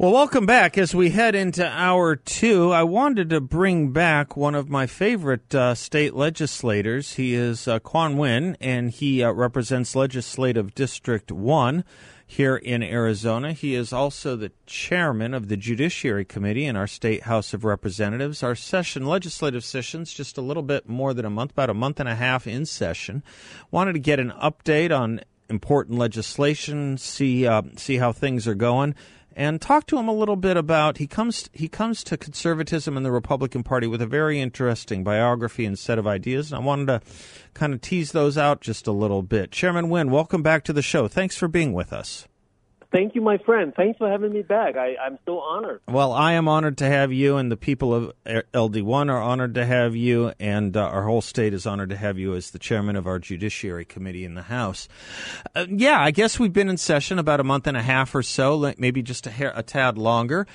Well, welcome back. As we head into hour two, I wanted to bring back one of my favorite uh, state legislators. He is uh, Quang Nguyen, and he uh, represents Legislative District 1 here in Arizona. He is also the chairman of the Judiciary Committee in our State House of Representatives. Our session, legislative sessions, just a little bit more than a month, about a month and a half in session. Wanted to get an update on important legislation, see uh, see how things are going and talk to him a little bit about he comes he comes to conservatism and the Republican Party with a very interesting biography and set of ideas. And I wanted to kind of tease those out just a little bit. Chairman Nguyen, welcome back to the show. Thanks for being with us. Thank you, my friend. Thanks for having me back. I, am so honored. Well, I am honored to have you, and the people of LD1 are honored to have you, and uh, our whole state is honored to have you as the chairman of our Judiciary Committee in the House. Uh, yeah, I guess we've been in session about a month and a half or so, maybe just a, hair, a tad longer.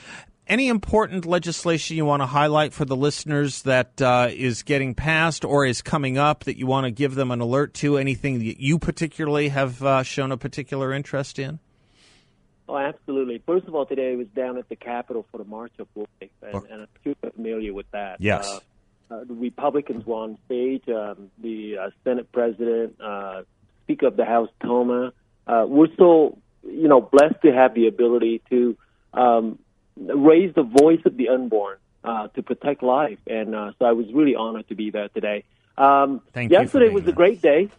Any important legislation you want to highlight for the listeners that uh, is getting passed or is coming up that you want to give them an alert to? Anything that you particularly have uh, shown a particular interest in? Oh, absolutely. First of all, today I was down at the Capitol for the March of Life, and, oh. and I'm super familiar with that. Yes. Uh, uh, the Republicans were on stage. Um, the uh, Senate President, uh, Speaker of the House, Toma. Uh, we're so, you know, blessed to have the ability to um, raise the voice of the unborn uh, to protect life. And uh, so I was really honored to be there today. Um, Thank yesterday was a great day.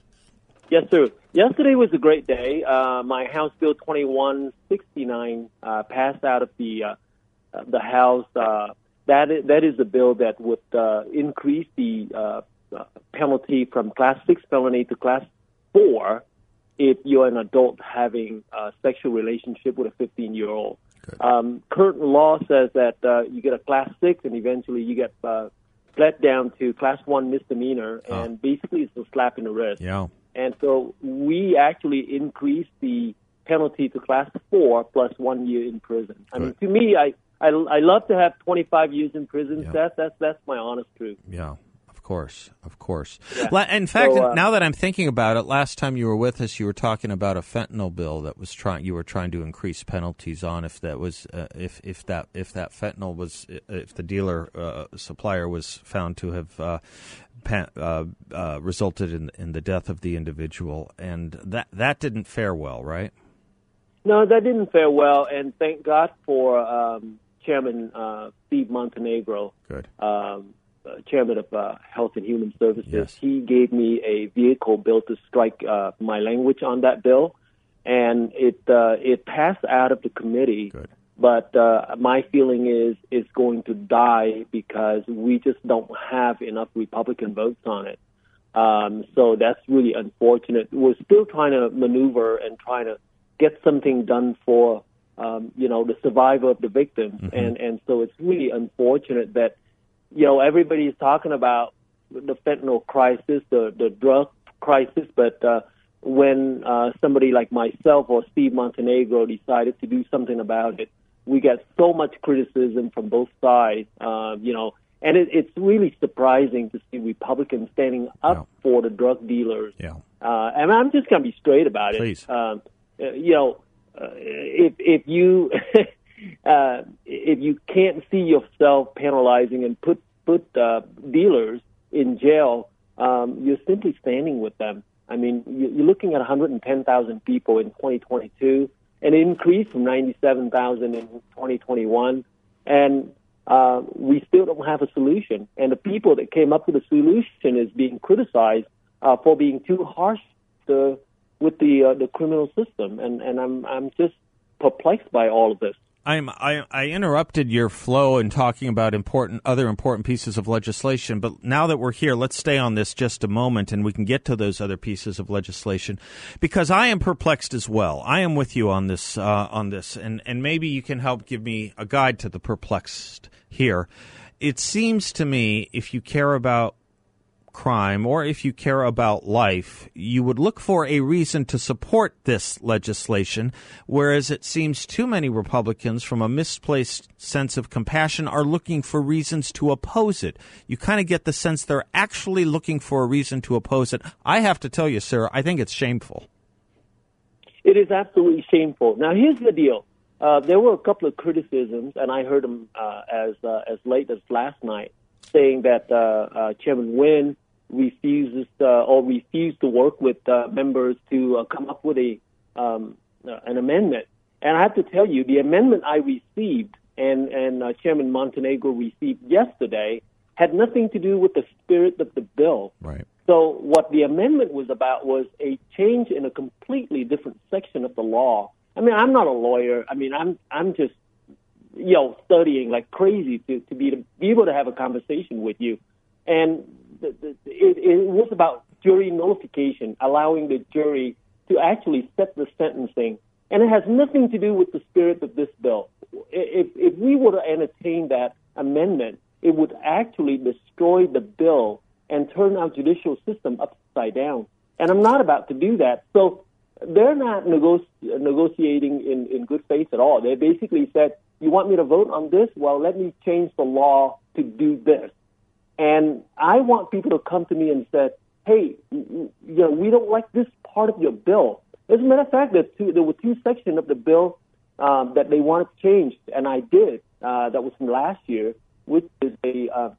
Yes, sir. Yesterday was a great day. Uh, my House Bill 2169 uh, passed out of the uh, the House. Uh, that is, that is a bill that would uh, increase the uh, uh penalty from Class Six felony to Class Four if you're an adult having a sexual relationship with a 15 year old. Um, current law says that uh, you get a Class Six, and eventually you get uh, let down to Class One misdemeanor, oh. and basically it's a slap in the wrist. Yeah. And so we actually increased the penalty to class four plus one year in prison. I mean, to me, I, I, I love to have 25 years in prison. Yeah. That's, that's, that's my honest truth. Yeah. Of course, of course. Yeah. In fact, so, uh, now that I'm thinking about it, last time you were with us, you were talking about a fentanyl bill that was trying. You were trying to increase penalties on if that was uh, if if that if that fentanyl was if the dealer uh, supplier was found to have uh, uh, uh, resulted in in the death of the individual, and that that didn't fare well, right? No, that didn't fare well, and thank God for um, Chairman uh, Steve Montenegro, Good. Um, uh, Chairman of uh, Health and Human Services. Yes. He gave me a vehicle bill to strike uh, my language on that bill, and it it passed out of the committee. Good but uh, my feeling is it's going to die because we just don't have enough Republican votes on it. Um, so that's really unfortunate. We're still trying to maneuver and trying to get something done for um, you know the survivor of the victims, mm-hmm. and and so it's really unfortunate that you know everybody's talking about the fentanyl crisis, the the drug crisis, but uh, when uh, somebody like myself or Steve Montenegro decided to do something about it, we get so much criticism from both sides. Uh, you know, and it, it's really surprising to see Republicans standing up yeah. for the drug dealers. Yeah. Uh, and I'm just going to be straight about Please. it. Um, uh, you know, uh, if if you uh, if you can't see yourself penalizing and put put uh, dealers in jail, um, you're simply standing with them. I mean, you're looking at 110,000 people in 2022 an increase from 97,000 in 2021, and uh, we still don't have a solution. And the people that came up with a solution is being criticized uh, for being too harsh to, with the uh, the criminal system, and and I'm I'm just perplexed by all of this. I'm, I, I interrupted your flow in talking about important other important pieces of legislation, but now that we're here, let's stay on this just a moment, and we can get to those other pieces of legislation, because I am perplexed as well. I am with you on this uh, on this, and and maybe you can help give me a guide to the perplexed here. It seems to me if you care about crime or if you care about life, you would look for a reason to support this legislation, whereas it seems too many Republicans, from a misplaced sense of compassion, are looking for reasons to oppose it. You kind of get the sense they're actually looking for a reason to oppose it. I have to tell you, sir, I think it's shameful. It is absolutely shameful. Now, here's the deal. Uh, there were a couple of criticisms, and I heard them uh, as uh, as late as last night, saying that uh, uh, Chairman Nguyen refuses uh, or refused to work with uh, members to uh, come up with a um, uh, an amendment. And I have to tell you, the amendment I received and and uh, Chairman Montenegro received yesterday had nothing to do with the spirit of the bill. Right. So what the amendment was about was a change in a completely different section of the law. I mean, I'm not a lawyer. I mean, I'm I'm just you know studying like crazy to to be to be able to have a conversation with you. And the, the, it, it was about jury nullification, allowing the jury to actually set the sentencing. And it has nothing to do with the spirit of this bill. If, if we were to entertain that amendment, it would actually destroy the bill and turn our judicial system upside down. And I'm not about to do that. So they're not nego- negotiating in, in good faith at all. They basically said, you want me to vote on this? Well, let me change the law to do this. And I want people to come to me and say, hey, you know, we don't like this part of your bill. As a matter of fact, there, two, there were two sections of the bill um, that they wanted changed, and I did. Uh, that was from last year, which is a uh,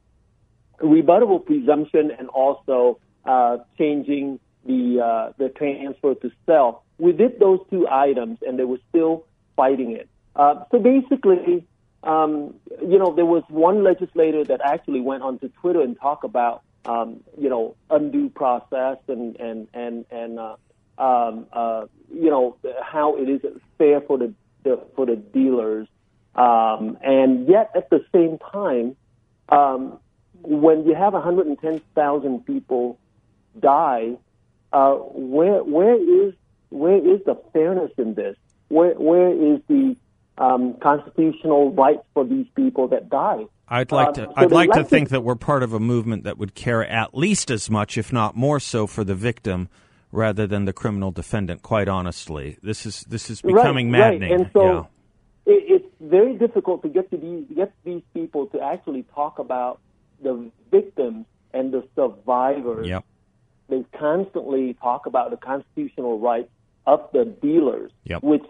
rebuttable presumption and also uh, changing the uh, the transfer to sell. We did those two items, and they were still fighting it. Uh, so basically, um, you know, there was one legislator that actually went onto Twitter and talked about, um, you know, undue process and and and and uh, um, uh, you know how it isn't fair for the, the for the dealers, um, and yet at the same time, um, when you have 110,000 people die, uh, where where is where is the fairness in this? Where where is the um, constitutional rights for these people that die. I'd like to. Um, so I'd like to think that we're part of a movement that would care at least as much, if not more so, for the victim rather than the criminal defendant. Quite honestly, this is this is becoming right, maddening. Right. And so yeah. it, it's very difficult to get to these get these people to actually talk about the victims and the survivors. Yep. They constantly talk about the constitutional rights of the dealers, yep. which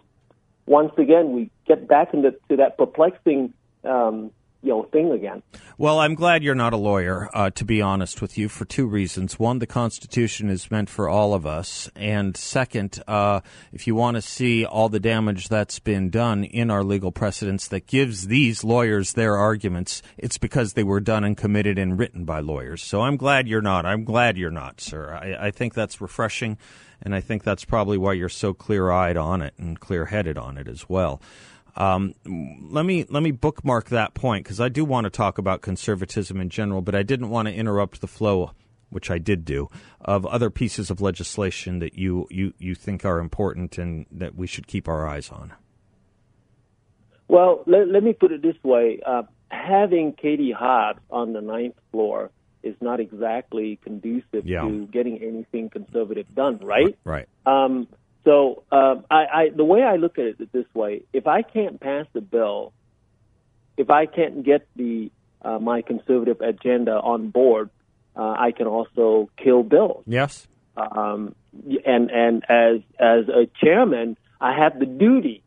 once again we get back into to that perplexing um, you know thing again. Well, I'm glad you're not a lawyer, uh, to be honest with you, for two reasons. One, the Constitution is meant for all of us, and second, uh, if you want to see all the damage that's been done in our legal precedents that gives these lawyers their arguments, it's because they were done and committed and written by lawyers. So I'm glad you're not. I'm glad you're not, sir. I, I think that's refreshing and I think that's probably why you're so clear-eyed on it and clear-headed on it as well. Um, let me let me bookmark that point because I do want to talk about conservatism in general, but I didn't want to interrupt the flow, which I did do, of other pieces of legislation that you you, you think are important and that we should keep our eyes on. Well, let, let me put it this way: uh, having Katie Hobbs on the ninth floor is not exactly conducive yeah. to getting anything conservative done, right? Right. Um, so uh, I, I, the way I look at it is this way: if I can't pass the bill, if I can't get the uh, my conservative agenda on board, uh, I can also kill bills. Yes. Um, and and as as a chairman, I have the duty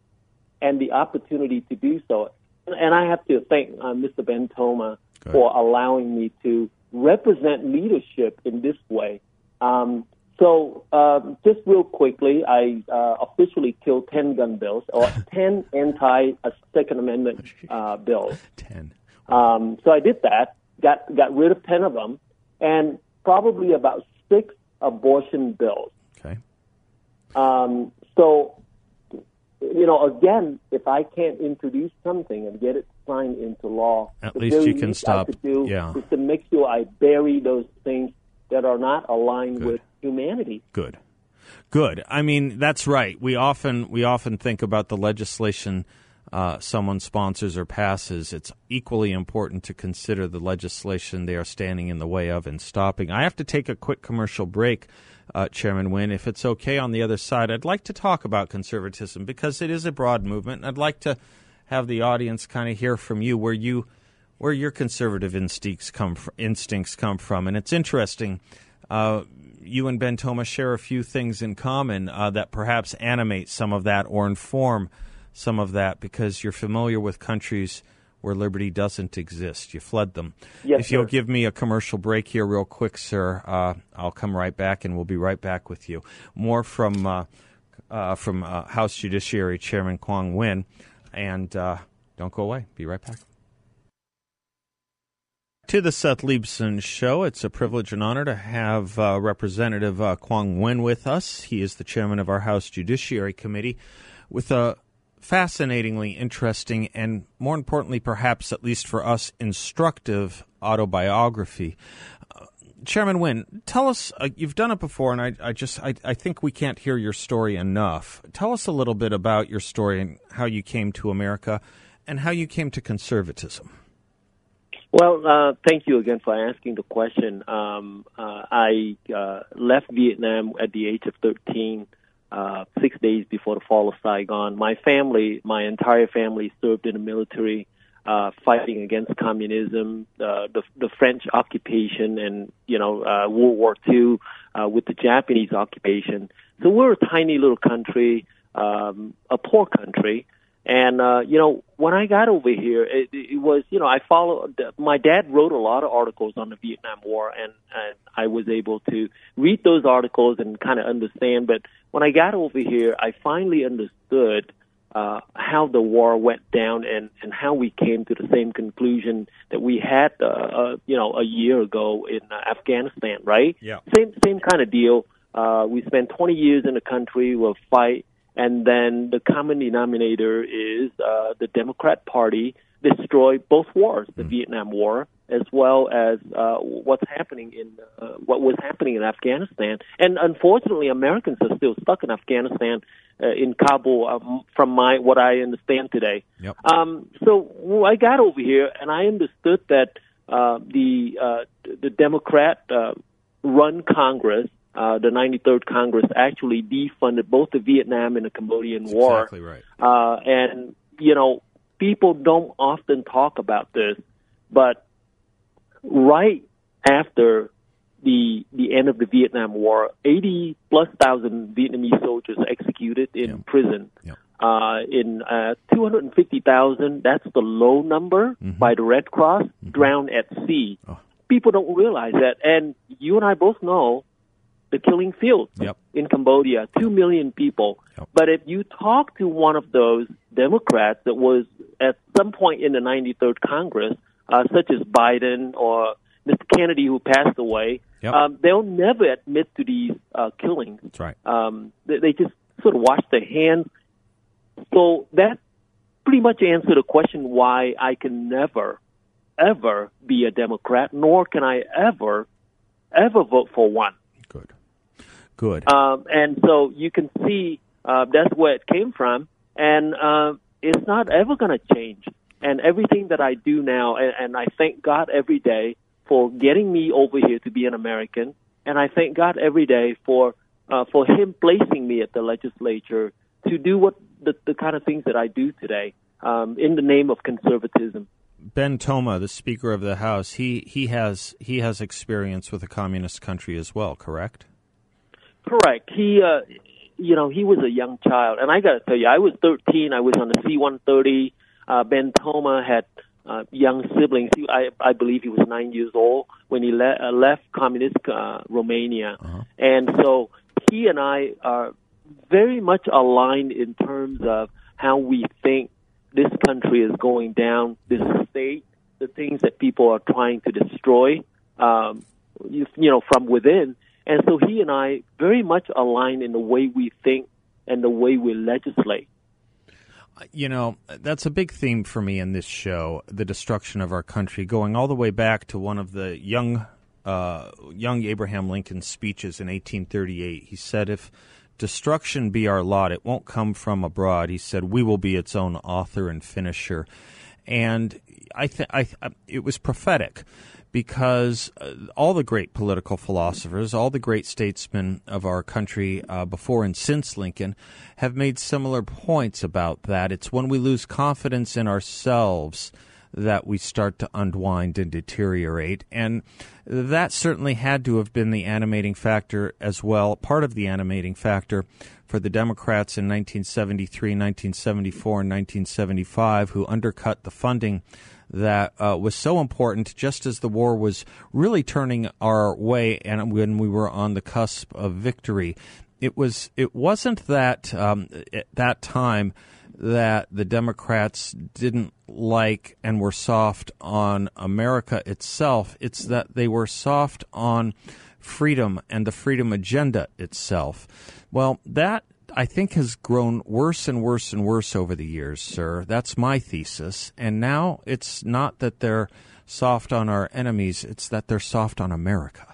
and the opportunity to do so. And I have to thank uh, Mr. Ben Toma for allowing me to represent leadership in this way. Um, so, um, just real quickly, I uh, officially killed 10 gun bills or 10 anti Second Amendment uh, bills. 10. Um, so I did that, got, got rid of 10 of them, and probably about six abortion bills. Okay. Um, so you know, again, if I can't introduce something and get it signed into law, At least you can stop- I do yeah. is to make sure I bury those things that are not aligned Good. with humanity. Good. Good. I mean, that's right. We often we often think about the legislation uh, someone sponsors or passes. It's equally important to consider the legislation they are standing in the way of and stopping. I have to take a quick commercial break, uh, Chairman Nguyen. If it's okay on the other side, I'd like to talk about conservatism because it is a broad movement. I'd like to have the audience kind of hear from you where you where your conservative instincts come fr- instincts come from. And it's interesting. Uh, you and Ben Toma share a few things in common uh, that perhaps animate some of that or inform some of that because you're familiar with countries where liberty doesn't exist. You fled them. Yes, if you'll give me a commercial break here, real quick, sir, uh, I'll come right back and we'll be right back with you. More from uh, uh, from uh, House Judiciary Chairman Quang Nguyen, and uh, don't go away. Be right back. To the Seth Leibsohn Show. It's a privilege and honor to have uh, Representative uh, Quang Nguyen with us. He is the chairman of our House Judiciary Committee with a fascinatingly interesting and, more importantly, perhaps at least for us, instructive autobiography. Uh, Chairman Nguyen, tell us, uh, you've done it before, and I, I just, I, I think we can't hear your story enough. Tell us a little bit about your story and how you came to America and how you came to conservatism. Well, uh, thank you again for asking the question. Um, uh, I uh, left Vietnam at the age of 13, uh, six days before the fall of Saigon. My family, my entire family, served in the military, uh, fighting against communism, uh, the, the French occupation, and you know uh, World War II uh, with the Japanese occupation. So we're a tiny little country, um, a poor country. And uh, you know, when I got over here, it, it was you know I followed. My dad wrote a lot of articles on the Vietnam War, and, and I was able to read those articles and kind of understand. But when I got over here, I finally understood uh, how the war went down and and how we came to the same conclusion that we had, uh, uh, you know, a year ago in uh, Afghanistan. Right? Yeah. Same same kind of deal. Uh, we spent 20 years in the country. We'll fight and then the common denominator is uh, the Democrat Party destroyed both wars, the Vietnam War as well as uh, what's happening in uh, what was happening in Afghanistan. And unfortunately, Americans are still stuck in Afghanistan, uh, in Kabul, um, from my what I understand today. Yep. Um, so I got over here, and I understood that uh, the uh, the Democrat uh, run Congress uh, the 93rd Congress actually defunded both the Vietnam and the Cambodian War. Exactly right. Uh, and, you know, people don't often talk about this, but right after the the end of the Vietnam War, 80 plus thousand Vietnamese soldiers executed in Yeah. prison. Yeah. Uh, in uh, 250,000, that's the low number by the Red Cross, drowned at sea. Oh. People don't realize that. And you and I both know the killing field Yep. in Cambodia, two million people. Yep. But if you talk to one of those Democrats that was at some point in the 93rd Congress, uh, such as Biden or Mr. Kennedy, who passed away, Yep. um, they'll never admit to these uh, killings. That's right. Um, they, they just sort of wash their hands. So that pretty much answered the question why I can never, ever be a Democrat, nor can I ever, ever vote for one. Good. Um, and so you can see uh, that's where it came from, and uh, it's not ever going to change. And everything that I do now, and, and I thank God every day for getting me over here to be an American, and I thank God every day for uh, for Him placing me at the legislature to do what the, the kind of things that I do today um, in the name of conservatism. ben Toma, the Speaker of the House, he, he has he has experience with a communist country as well, correct? Correct. He, uh, you know, he was a young child, and I got to tell you, I was 13. I was on the C-130. Uh, ben Toma had uh, young siblings. He, I, I believe he was nine years old when he le- uh, left communist uh, Romania, and so he and I are very much aligned in terms of how we think this country is going down, this state, the things that people are trying to destroy, um, you, you know, from within. And so he and I very much align in the way we think and the way we legislate. you know, that's a big theme for me in this show the destruction of our country, going all the way back to one of the young, uh, young Abraham Lincoln's speeches in 1838. He said, If destruction be our lot, it won't come from abroad. He said, We will be its own author and finisher. And I think it was prophetic because uh, all the great political philosophers, all the great statesmen of our country uh, before and since Lincoln have made similar points about that. It's when we lose confidence in ourselves that we start to unwind and deteriorate. And that certainly had to have been the animating factor as well, part of the animating factor for the Democrats in 1973, 1974, and 1975, who undercut the funding that uh, was so important just as the war was really turning our way and when we were on the cusp of victory. It was it wasn't that um, at that time that the Democrats didn't like and were soft on America itself. It's that they were soft on freedom and the freedom agenda itself. Well, that I think has grown worse and worse and worse over the years, sir. That's my thesis. And now it's not that they're soft on our enemies, it's that they're soft on America.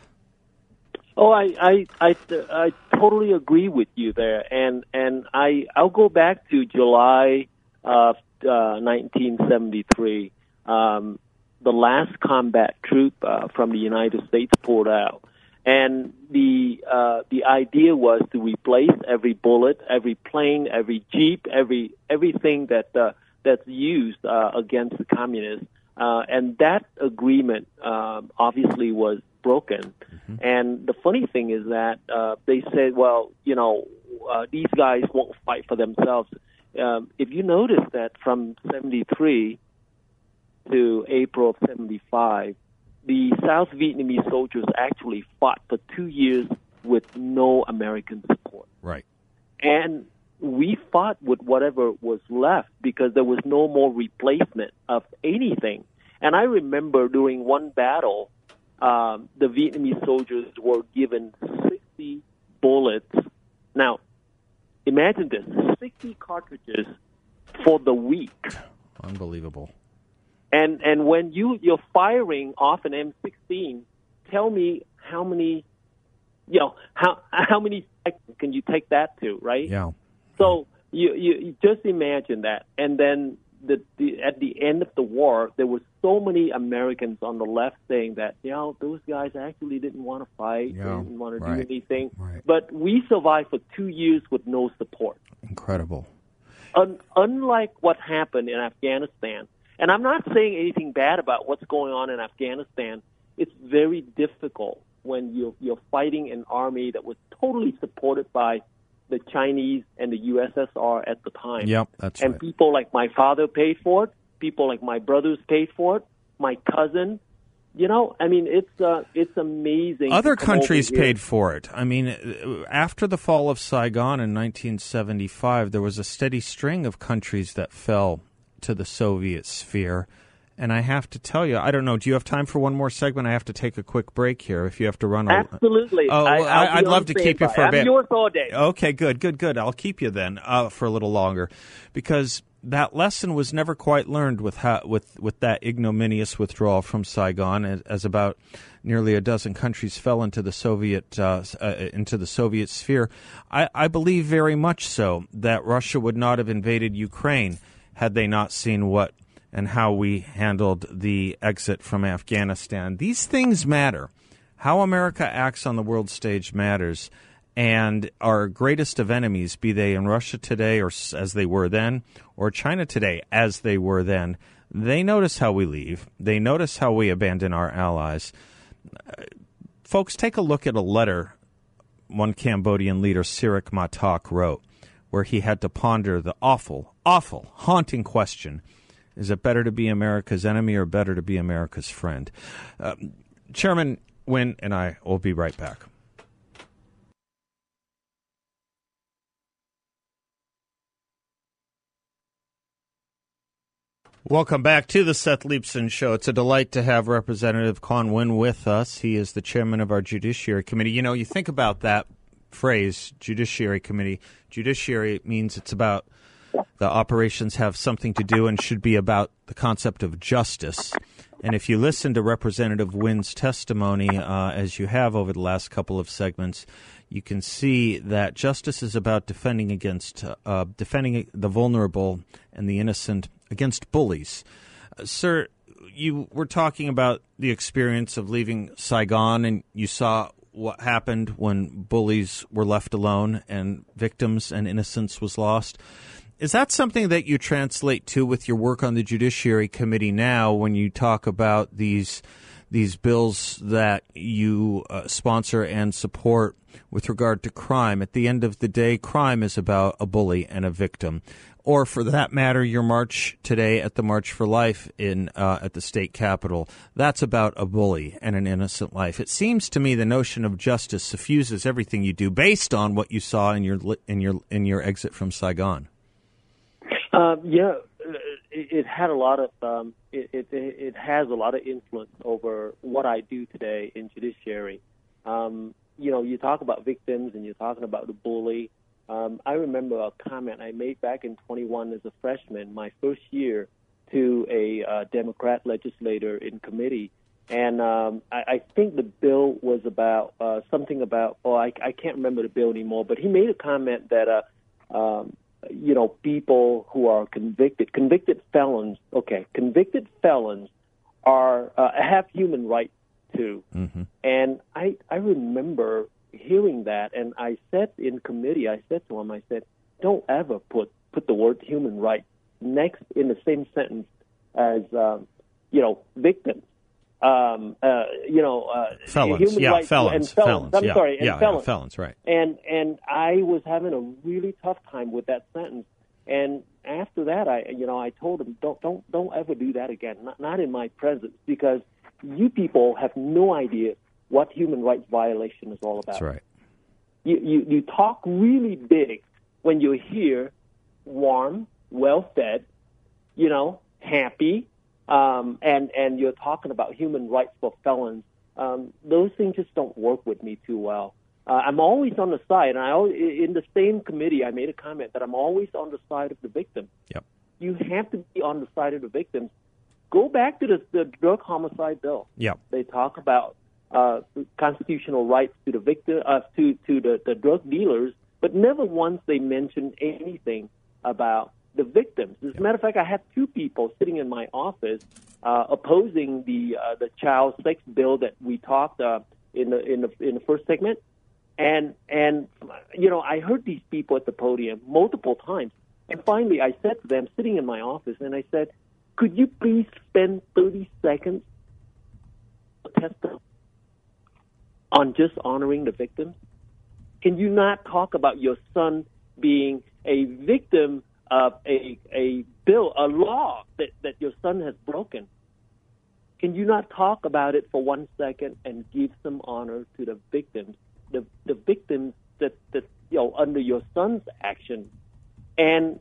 Oh, I, I, I, I totally agree with you there, and and I, I'll go back to July of uh, 1973. Um, the last combat troop uh, from the United States pulled out, and the uh, the idea was to replace every bullet, every plane, every jeep, every everything that uh, that's used uh, against the communists. Uh, and that agreement uh, obviously was broken. Mm-hmm. And the funny thing is that uh, they said, well, you know, uh, these guys won't fight for themselves. Um, if you notice that from 73 to April of 75, the South Vietnamese soldiers actually fought for two years with no American support. Right. And we fought with whatever was left because there was no more replacement of anything. And I remember during one battle, um, the Vietnamese soldiers were given 60 bullets. Now, imagine this 60 cartridges for the week. Unbelievable. And and when you you're firing off an M16, tell me how many, you know how how many seconds can you take that to, right? Yeah. So you you, you just imagine that, and then the, the at the end of the war, there were so many Americans on the left saying that you know those guys actually didn't want to fight, yeah, they didn't want to right, do anything. Right. But we survived for two years with no support. Incredible. Un- unlike what happened in Afghanistan, and I'm not saying anything bad about what's going on in Afghanistan. It's very difficult when you're, you're fighting an army that was totally supported by the Chinese and the USSR at the time. Yep, that's and right. people like my father paid for it. People like my brothers paid for it. My cousin. You know, I mean, it's uh, it's amazing. Other countries paid for it. I mean, after the fall of Saigon in 1975, there was a steady string of countries that fell to the Soviet sphere. And I have to tell you, I don't know. Do you have time for one more segment? I have to take a quick break here. If you have to run, absolutely. Oh, I, would love to keep you for a bit. I'm yours all day. Okay, good, good, good. I'll keep you then uh, for a little longer, because that lesson was never quite learned with ha- with with that ignominious withdrawal from Saigon, as, as, about nearly a dozen countries fell into the Soviet uh, uh, into the Soviet sphere. I, I believe very much so that Russia would not have invaded Ukraine had they not seen what and how we handled the exit from Afghanistan. These things matter. How America acts on the world stage matters. And our greatest of enemies, be they in Russia today or as they were then, or China today as they were then, they notice how we leave. They notice how we abandon our allies. Folks, take a look at a letter one Cambodian leader, Sirik Matak, wrote where he had to ponder the awful, awful, haunting question is it better to be America's enemy or better to be America's friend? Uh, Chairman Nguyen and I will be right back. Welcome back to the Seth Leibsohn Show. It's a delight to have Representative Nguyen with us. He is the chairman of our Judiciary Committee. You know, you think about that phrase, Judiciary Committee. Judiciary means it's about the operations have something to do and should be about the concept of justice. And if you listen to Representative Nguyen's testimony, uh, as you have over the last couple of segments, you can see that justice is about defending against uh, defending the vulnerable and the innocent against bullies. Uh, sir, you were talking about the experience of leaving Saigon, and you saw what happened when bullies were left alone and victims and innocence was lost. Is that something that you translate to with your work on the Judiciary Committee now when you talk about these these bills that you uh, sponsor and support with regard to crime? At the end of the day, crime is about a bully and a victim or for that matter, your march today at the March for Life in uh, at the state capitol. That's about a bully and an innocent life. It seems to me the notion of justice suffuses everything you do, based on what you saw in your in your in your exit from Saigon. Um, yeah, it, it, had a lot of um, it, it, it has a lot of influence over what I do today in judiciary. Um, you know, you talk about victims and you're talking about the bully um, I remember a comment I made back in 21 as a freshman, my first year, to a uh, Democrat legislator in committee. And um, I, I think the bill was about uh, something about, oh, I, I can't remember the bill anymore, but he made a comment that, uh, um, you know, people who are convicted, convicted felons, okay, convicted felons are uh, have human rights too. Mm-hmm. And I I remember hearing that, and I said in committee, I said to him, I said, don't ever put put the word human rights next in the same sentence as um, you know victims. Um, uh, you know, uh, felons, human yeah, rights felons, felons. felons I'm yeah, sorry, and yeah, felons. Yeah, felons, right? And and I was having a really tough time with that sentence. And after that, I you know I told him don't don't don't ever do that again. Not not in my presence because you people have no idea what human rights violation is all about. That's right. You, you, you talk really big when you're here, warm, well fed, you know, happy, um, and, and you're talking about human rights for felons. Um, those things just don't work with me too well. Uh, I'm always on the side, and I always, in the same committee, I made a comment that I'm always on the side of the victim. Yep. You have to be on the side of the victims. Go back to the, the drug homicide bill. Yep. They talk about uh, constitutional rights to the victim, uh, to to the, the drug dealers, but never once they mentioned anything about the victims. As a matter of fact, I had two people sitting in my office uh, opposing the uh, the child sex bill that we talked uh, in the in the in the first segment, and and you know I heard these people at the podium multiple times, and finally I said to them sitting in my office, and I said, "Could you please spend thirty seconds testifying on just honoring the victims? Can you not talk about your son being a victim of a, a bill, a law that, that your son has broken? Can you not talk about it for one second and give some honor to the victims, the, the victims that, that, you know, under your son's action? And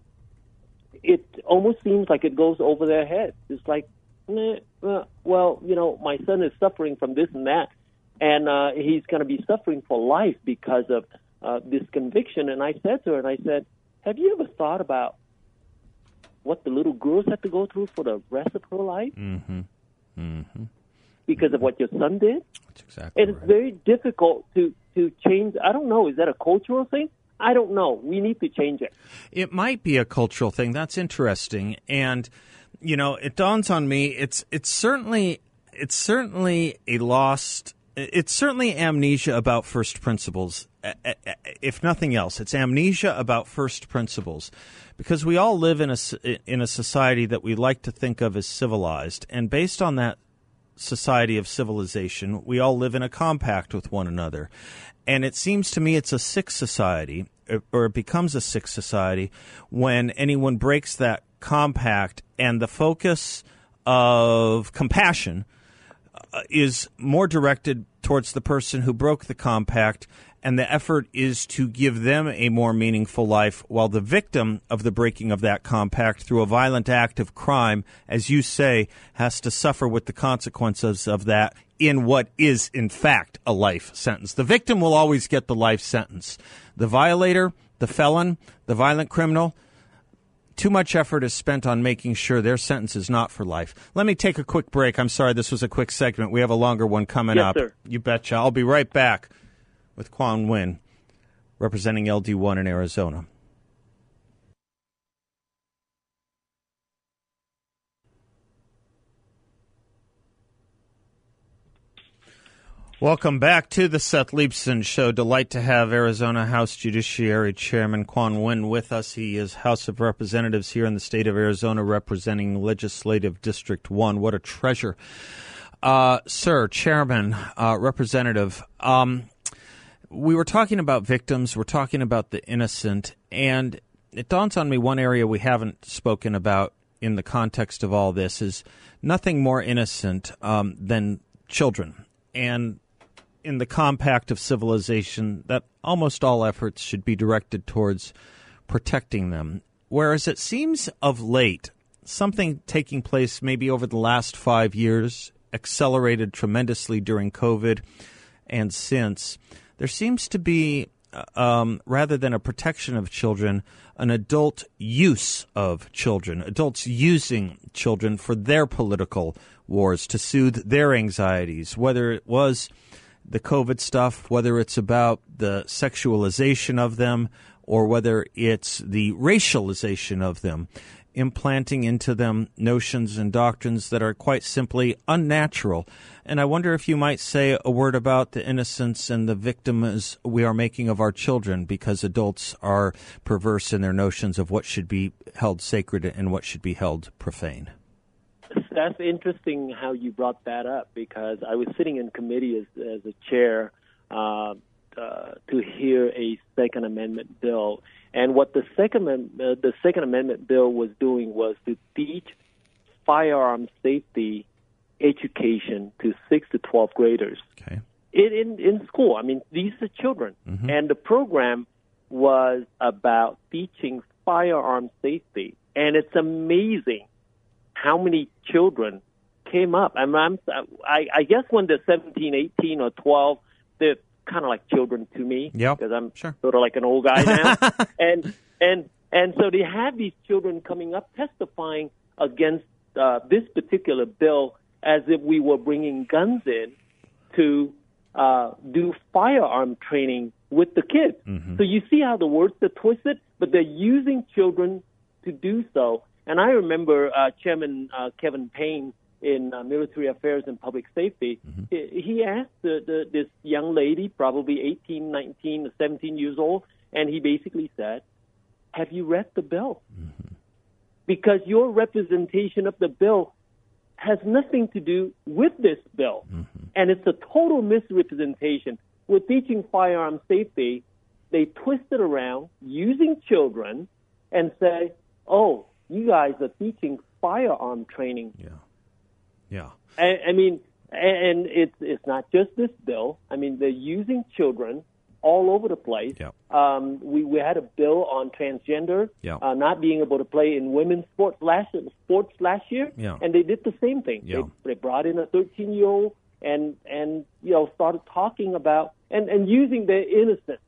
it almost seems like it goes over their heads. It's like, well, you know, my son is suffering from this and that and uh, he's going to be suffering for life because of uh, this conviction. And I said to her, and I said, "Have you ever thought about what the little girls have to go through for the rest of her life mm-hmm. Mm-hmm. because of what your son did?" That's exactly. And it's very difficult to to change. I don't know. Is that a cultural thing? I don't know. We need to change it. It might be a cultural thing. That's interesting, and you know, it dawns on me. It's it's certainly it's certainly a lost it's certainly amnesia about first principles. If nothing else, it's amnesia about first principles, because we all live in a in a society that we like to think of as civilized, and based on that society of civilization, we all live in a compact with one another. And it seems to me it's a sick society, or it becomes a sick society, when anyone breaks that compact and the focus of compassion Uh, is more directed towards the person who broke the compact, and the effort is to give them a more meaningful life, while the victim of the breaking of that compact through a violent act of crime, as you say, has to suffer with the consequences of that in what is, in fact, a life sentence. The victim will always get the life sentence. The violator, the felon, the violent criminal, too much effort is spent on making sure their sentence is not for life. Let me take a quick break. I'm sorry this was a quick segment. We have a longer one coming yes, up. Sir. You betcha. I'll be right back with Quang Nguyen, representing LD1 in Arizona. Welcome back to the Seth Leibsohn Show. Delight to have Arizona House Judiciary Chairman Quang Nguyen with us. He is House of Representatives here in the state of Arizona, representing Legislative District 1. What a treasure. Uh, sir, Chairman, uh, Representative, um, we were talking about victims, we're talking about the innocent, and it dawns on me one area we haven't spoken about in the context of all this is nothing more innocent um, than children. And in the compact of civilization that almost all efforts should be directed towards protecting them. Whereas it seems of late, something taking place maybe over the last five years, accelerated tremendously during COVID and since, there seems to be, uh, um, rather than a protection of children, an adult use of children, adults using children for their political wars to soothe their anxieties, whether it was the COVID stuff, whether it's about the sexualization of them or whether it's the racialization of them, implanting into them notions and doctrines that are quite simply unnatural. And I wonder if you might say a word about the innocence and the victims we are making of our children because adults are perverse in their notions of what should be held sacred and what should be held profane that's interesting how you brought that up because I was sitting in committee as, as a chair uh, uh, to hear a Second Amendment bill, and what the Second uh, the Second Amendment bill was doing was to teach firearm safety education to six to twelve graders. Okay. In in, in school, I mean, these are children, mm-hmm. and the program was about teaching firearm safety, and it's amazing how many children came up. I, mean, I'm, I, I guess when they're 17, 18, or 12, they're kind of like children to me because yep. I'm sure. sort of like an old guy now. and and and so they have these children coming up testifying against uh, this particular bill as if we were bringing guns in to uh, do firearm training with the kids. Mm-hmm. So you see how the words are twisted, but they're using children to do so. And I remember uh, Chairman uh, Kevin Payne in uh, Military Affairs and Public Safety. Mm-hmm. He, he asked the, the, this young lady, probably 18, 19, 17 years old, and he basically said, "Have you read the bill?" Mm-hmm. Because your representation of the bill has nothing to do with this bill, mm-hmm. and it's a total misrepresentation. With teaching firearm safety, they twist it around using children and say, "Oh, you guys are teaching firearm training. Yeah, yeah. I, I mean, and it's it's not just this bill. I mean, they're using children all over the place. Yeah. Um, we we had a bill on transgender Yeah. uh, not being able to play in women's sports last sports last year, Yeah. and they did the same thing. Yeah. They, they brought in a 13 year old and and you know started talking about and and using their innocence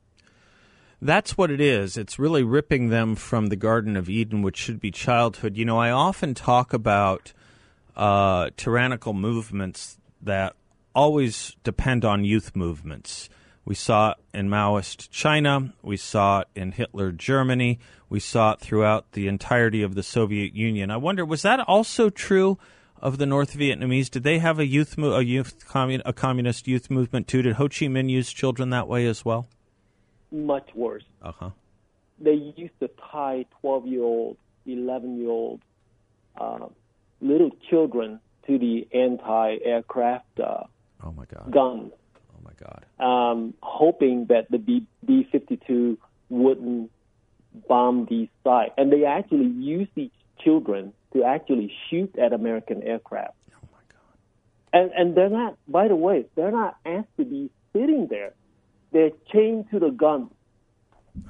That's what it is. It's really ripping them from the Garden of Eden, which should be childhood. You know, I often talk about uh, tyrannical movements that always depend on youth movements. We saw it in Maoist China. We saw it in Hitler Germany. We saw it throughout the entirety of the Soviet Union. I wonder, was that also true of the North Vietnamese? Did they have a youth, a youth, commun- a communist youth movement too? Did Ho Chi Minh use children that way as well? Much worse. Uh huh. They used to tie 12 year old, 11 year old uh, little children to the anti aircraft uh, Oh my God. guns, Oh my God. um, hoping that the B 52 wouldn't bomb these sites. And they actually used these children to actually shoot at American aircraft. Oh my God. And, and they're not, by the way, they're not asked to be sitting there. They're chained to the gun.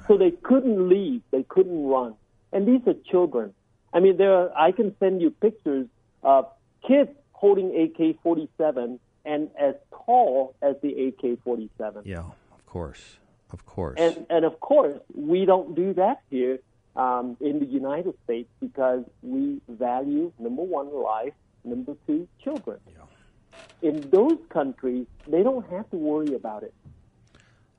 So they couldn't leave. They couldn't run. And these are children. I mean, there are, I can send you pictures of kids holding AK-47 and as tall as the AK-47. Yeah, of course. Of course. And, and of course, we don't do that here um, in the United States because we value number one life, number two children. Yeah. In those countries, they don't have to worry about it.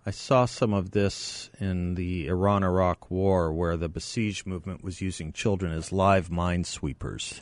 I saw some of this in the Iran Iraq war where the Basij movement was using children as live minesweepers.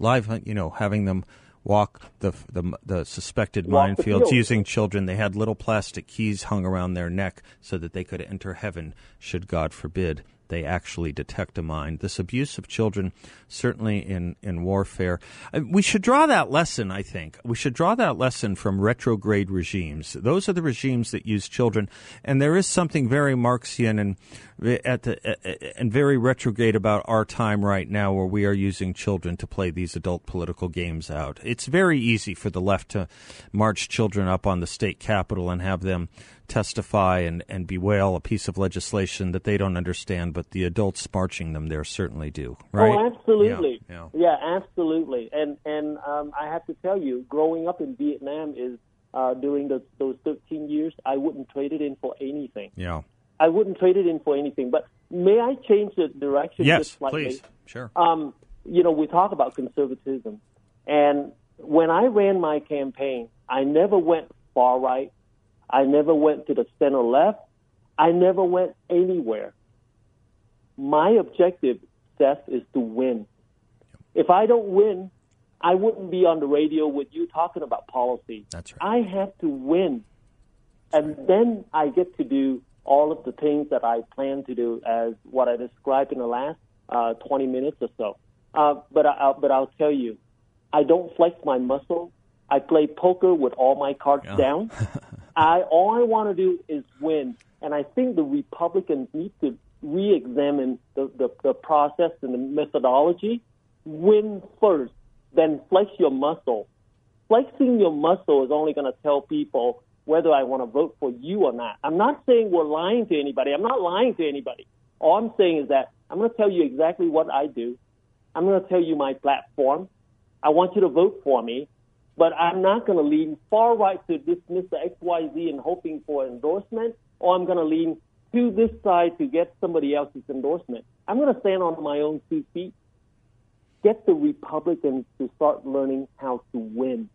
Live, you know, having them walk the the, the suspected walk minefields the using children. They had little plastic keys hung around their neck so that they could enter heaven should God forbid they actually detect a mind. This abuse of children, certainly in, in warfare, uh, we should draw that lesson, I think. We should draw that lesson from retrograde regimes. Those are the regimes that use children. And there is something very Marxian and, uh, at the, uh, uh, and very retrograde about our time right now where we are using children to play these adult political games out. It's very easy for the left to march children up on the state capitol and have them testify and, and bewail a piece of legislation that they don't understand, but the adults marching them there certainly do, right? Oh, absolutely. Yeah, yeah. yeah absolutely. And and um, I have to tell you, growing up in Vietnam is uh, during the, those 13 years, I wouldn't trade it in for anything. Yeah. I wouldn't trade it in for anything. But may I change the direction yes, just slightly? please. Sure. Um, you know, we talk about conservatism. And when I ran my campaign, I never went far right I never went to the center left. I never went anywhere. My objective, Seth, is to win. If I don't win, I wouldn't be on the radio with you talking about policy. That's right. I have to win. and then I get to do all of the things that I plan to do as what I described in the last uh, 20 minutes or so. Uh, but, I, but I'll tell you, I don't flex my muscle. I play poker with all my cards yeah. down. I all I want to do is win, and I think the Republicans need to re-examine the, the, the process and the methodology. Win first, then flex your muscle. Flexing your muscle is only going to tell people whether I want to vote for you or not. I'm not saying we're lying to anybody. I'm not lying to anybody. All I'm saying is that I'm going to tell you exactly what I do. I'm going to tell you my platform. I want you to vote for me. But I'm not going to lean far right to dismiss the XYZ and hoping for endorsement, or I'm going to lean to this side to get somebody else's endorsement. I'm going to stand on my own two feet. Get the Republicans to start learning how to win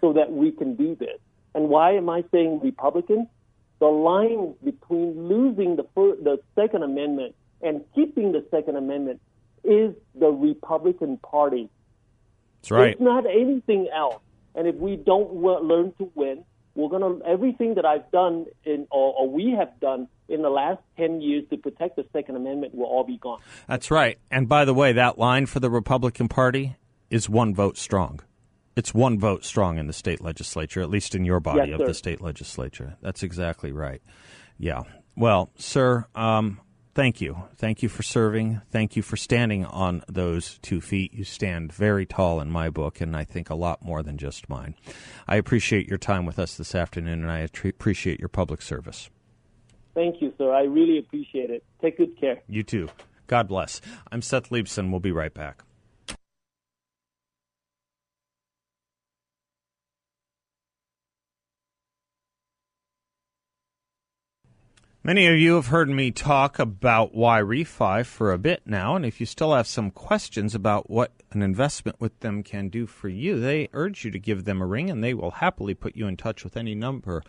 so that we can do this. And why am I saying Republicans? The line between losing the, first, the Second Amendment and keeping the Second Amendment is the Republican Party. That's right. It's not anything else. And if we don't learn to win, we're gonna everything that I've done in or, or, we have done in the last ten years to protect the Second Amendment will all be gone. That's right. And by the way, that line for the Republican Party is one vote strong. It's one vote strong in the state legislature, at least in your body yes, of the state legislature. That's exactly right. Yeah. Well, sir, um, thank you. Thank you for serving. Thank you for standing on those two feet. You stand very tall in my book, and I think a lot more than just mine. I appreciate your time with us this afternoon, and I appreciate your public service. Thank you, sir. I really appreciate it. Take good care. You too. God bless. I'm Seth Leibsohn. We'll be right back. Many of you have heard me talk about YRefy for a bit now, and if you still have some questions about what an investment with them can do for you, they urge you to give them a ring, and they will happily put you in touch with any number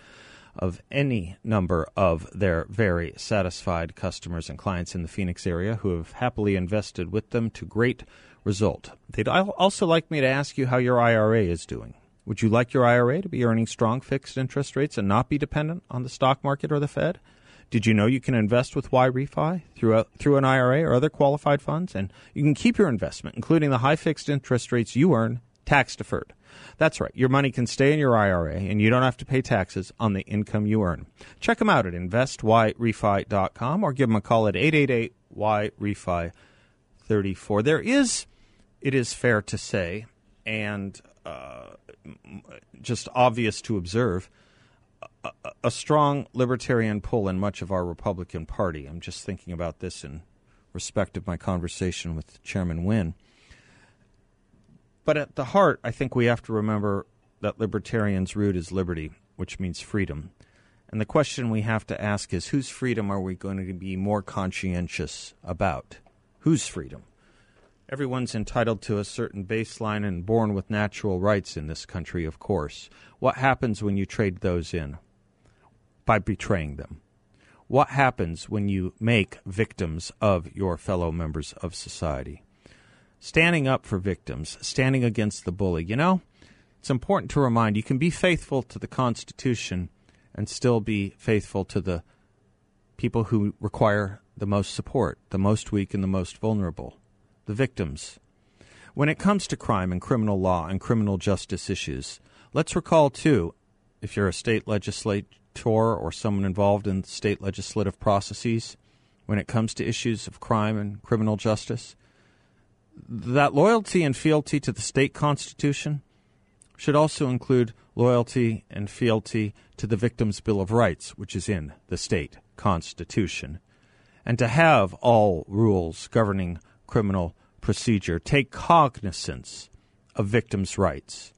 of any number of their very satisfied customers and clients in the Phoenix area who have happily invested with them to great result. They'd also like me to ask you how your IRA is doing. Would you like your IRA to be earning strong fixed interest rates and not be dependent on the stock market or the Fed? Did you know you can invest with YRefy through, a, through an IRA or other qualified funds? And you can keep your investment, including the high fixed interest rates you earn, tax deferred. That's right. Your money can stay in your IRA and you don't have to pay taxes on the income you earn. Check them out at investyrefy.com or give them a call at 888 YRefy 34. There is, it is fair to say, and uh, just obvious to observe, a, strong libertarian pull in much of our Republican Party. I'm just thinking about this in respect of my conversation with Chairman Nguyen. But at the heart, I think we have to remember that libertarians' root is liberty, which means freedom. And the question we have to ask is whose freedom are we going to be more conscientious about? Whose freedom? Everyone's entitled to a certain baseline and born with natural rights in this country, of course. What happens when you trade those in? By betraying them. What happens when you make victims of your fellow members of society? Standing up for victims, standing against the bully. You know, it's important to remind you can be faithful to the Constitution and still be faithful to the people who require the most support, the most weak and the most vulnerable, the victims. When it comes to crime and criminal law and criminal justice issues, let's recall, too, if you're a state legislator or someone involved in state legislative processes, when it comes to issues of crime and criminal justice, that loyalty and fealty to the state constitution should also include loyalty and fealty to the Victims' Bill of Rights, which is in the state constitution, and to have all rules governing criminal procedure take cognizance of victims' rights.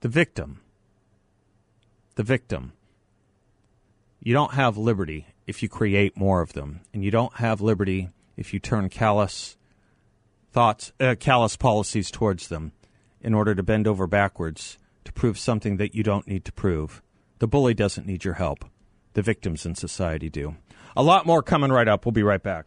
The victim, the victim, you don't have liberty if you create more of them, and you don't have liberty if you turn callous thoughts, uh, callous policies towards them in order to bend over backwards to prove something that you don't need to prove. The bully doesn't need your help. The victims in society do. A lot more coming right up. We'll be right back.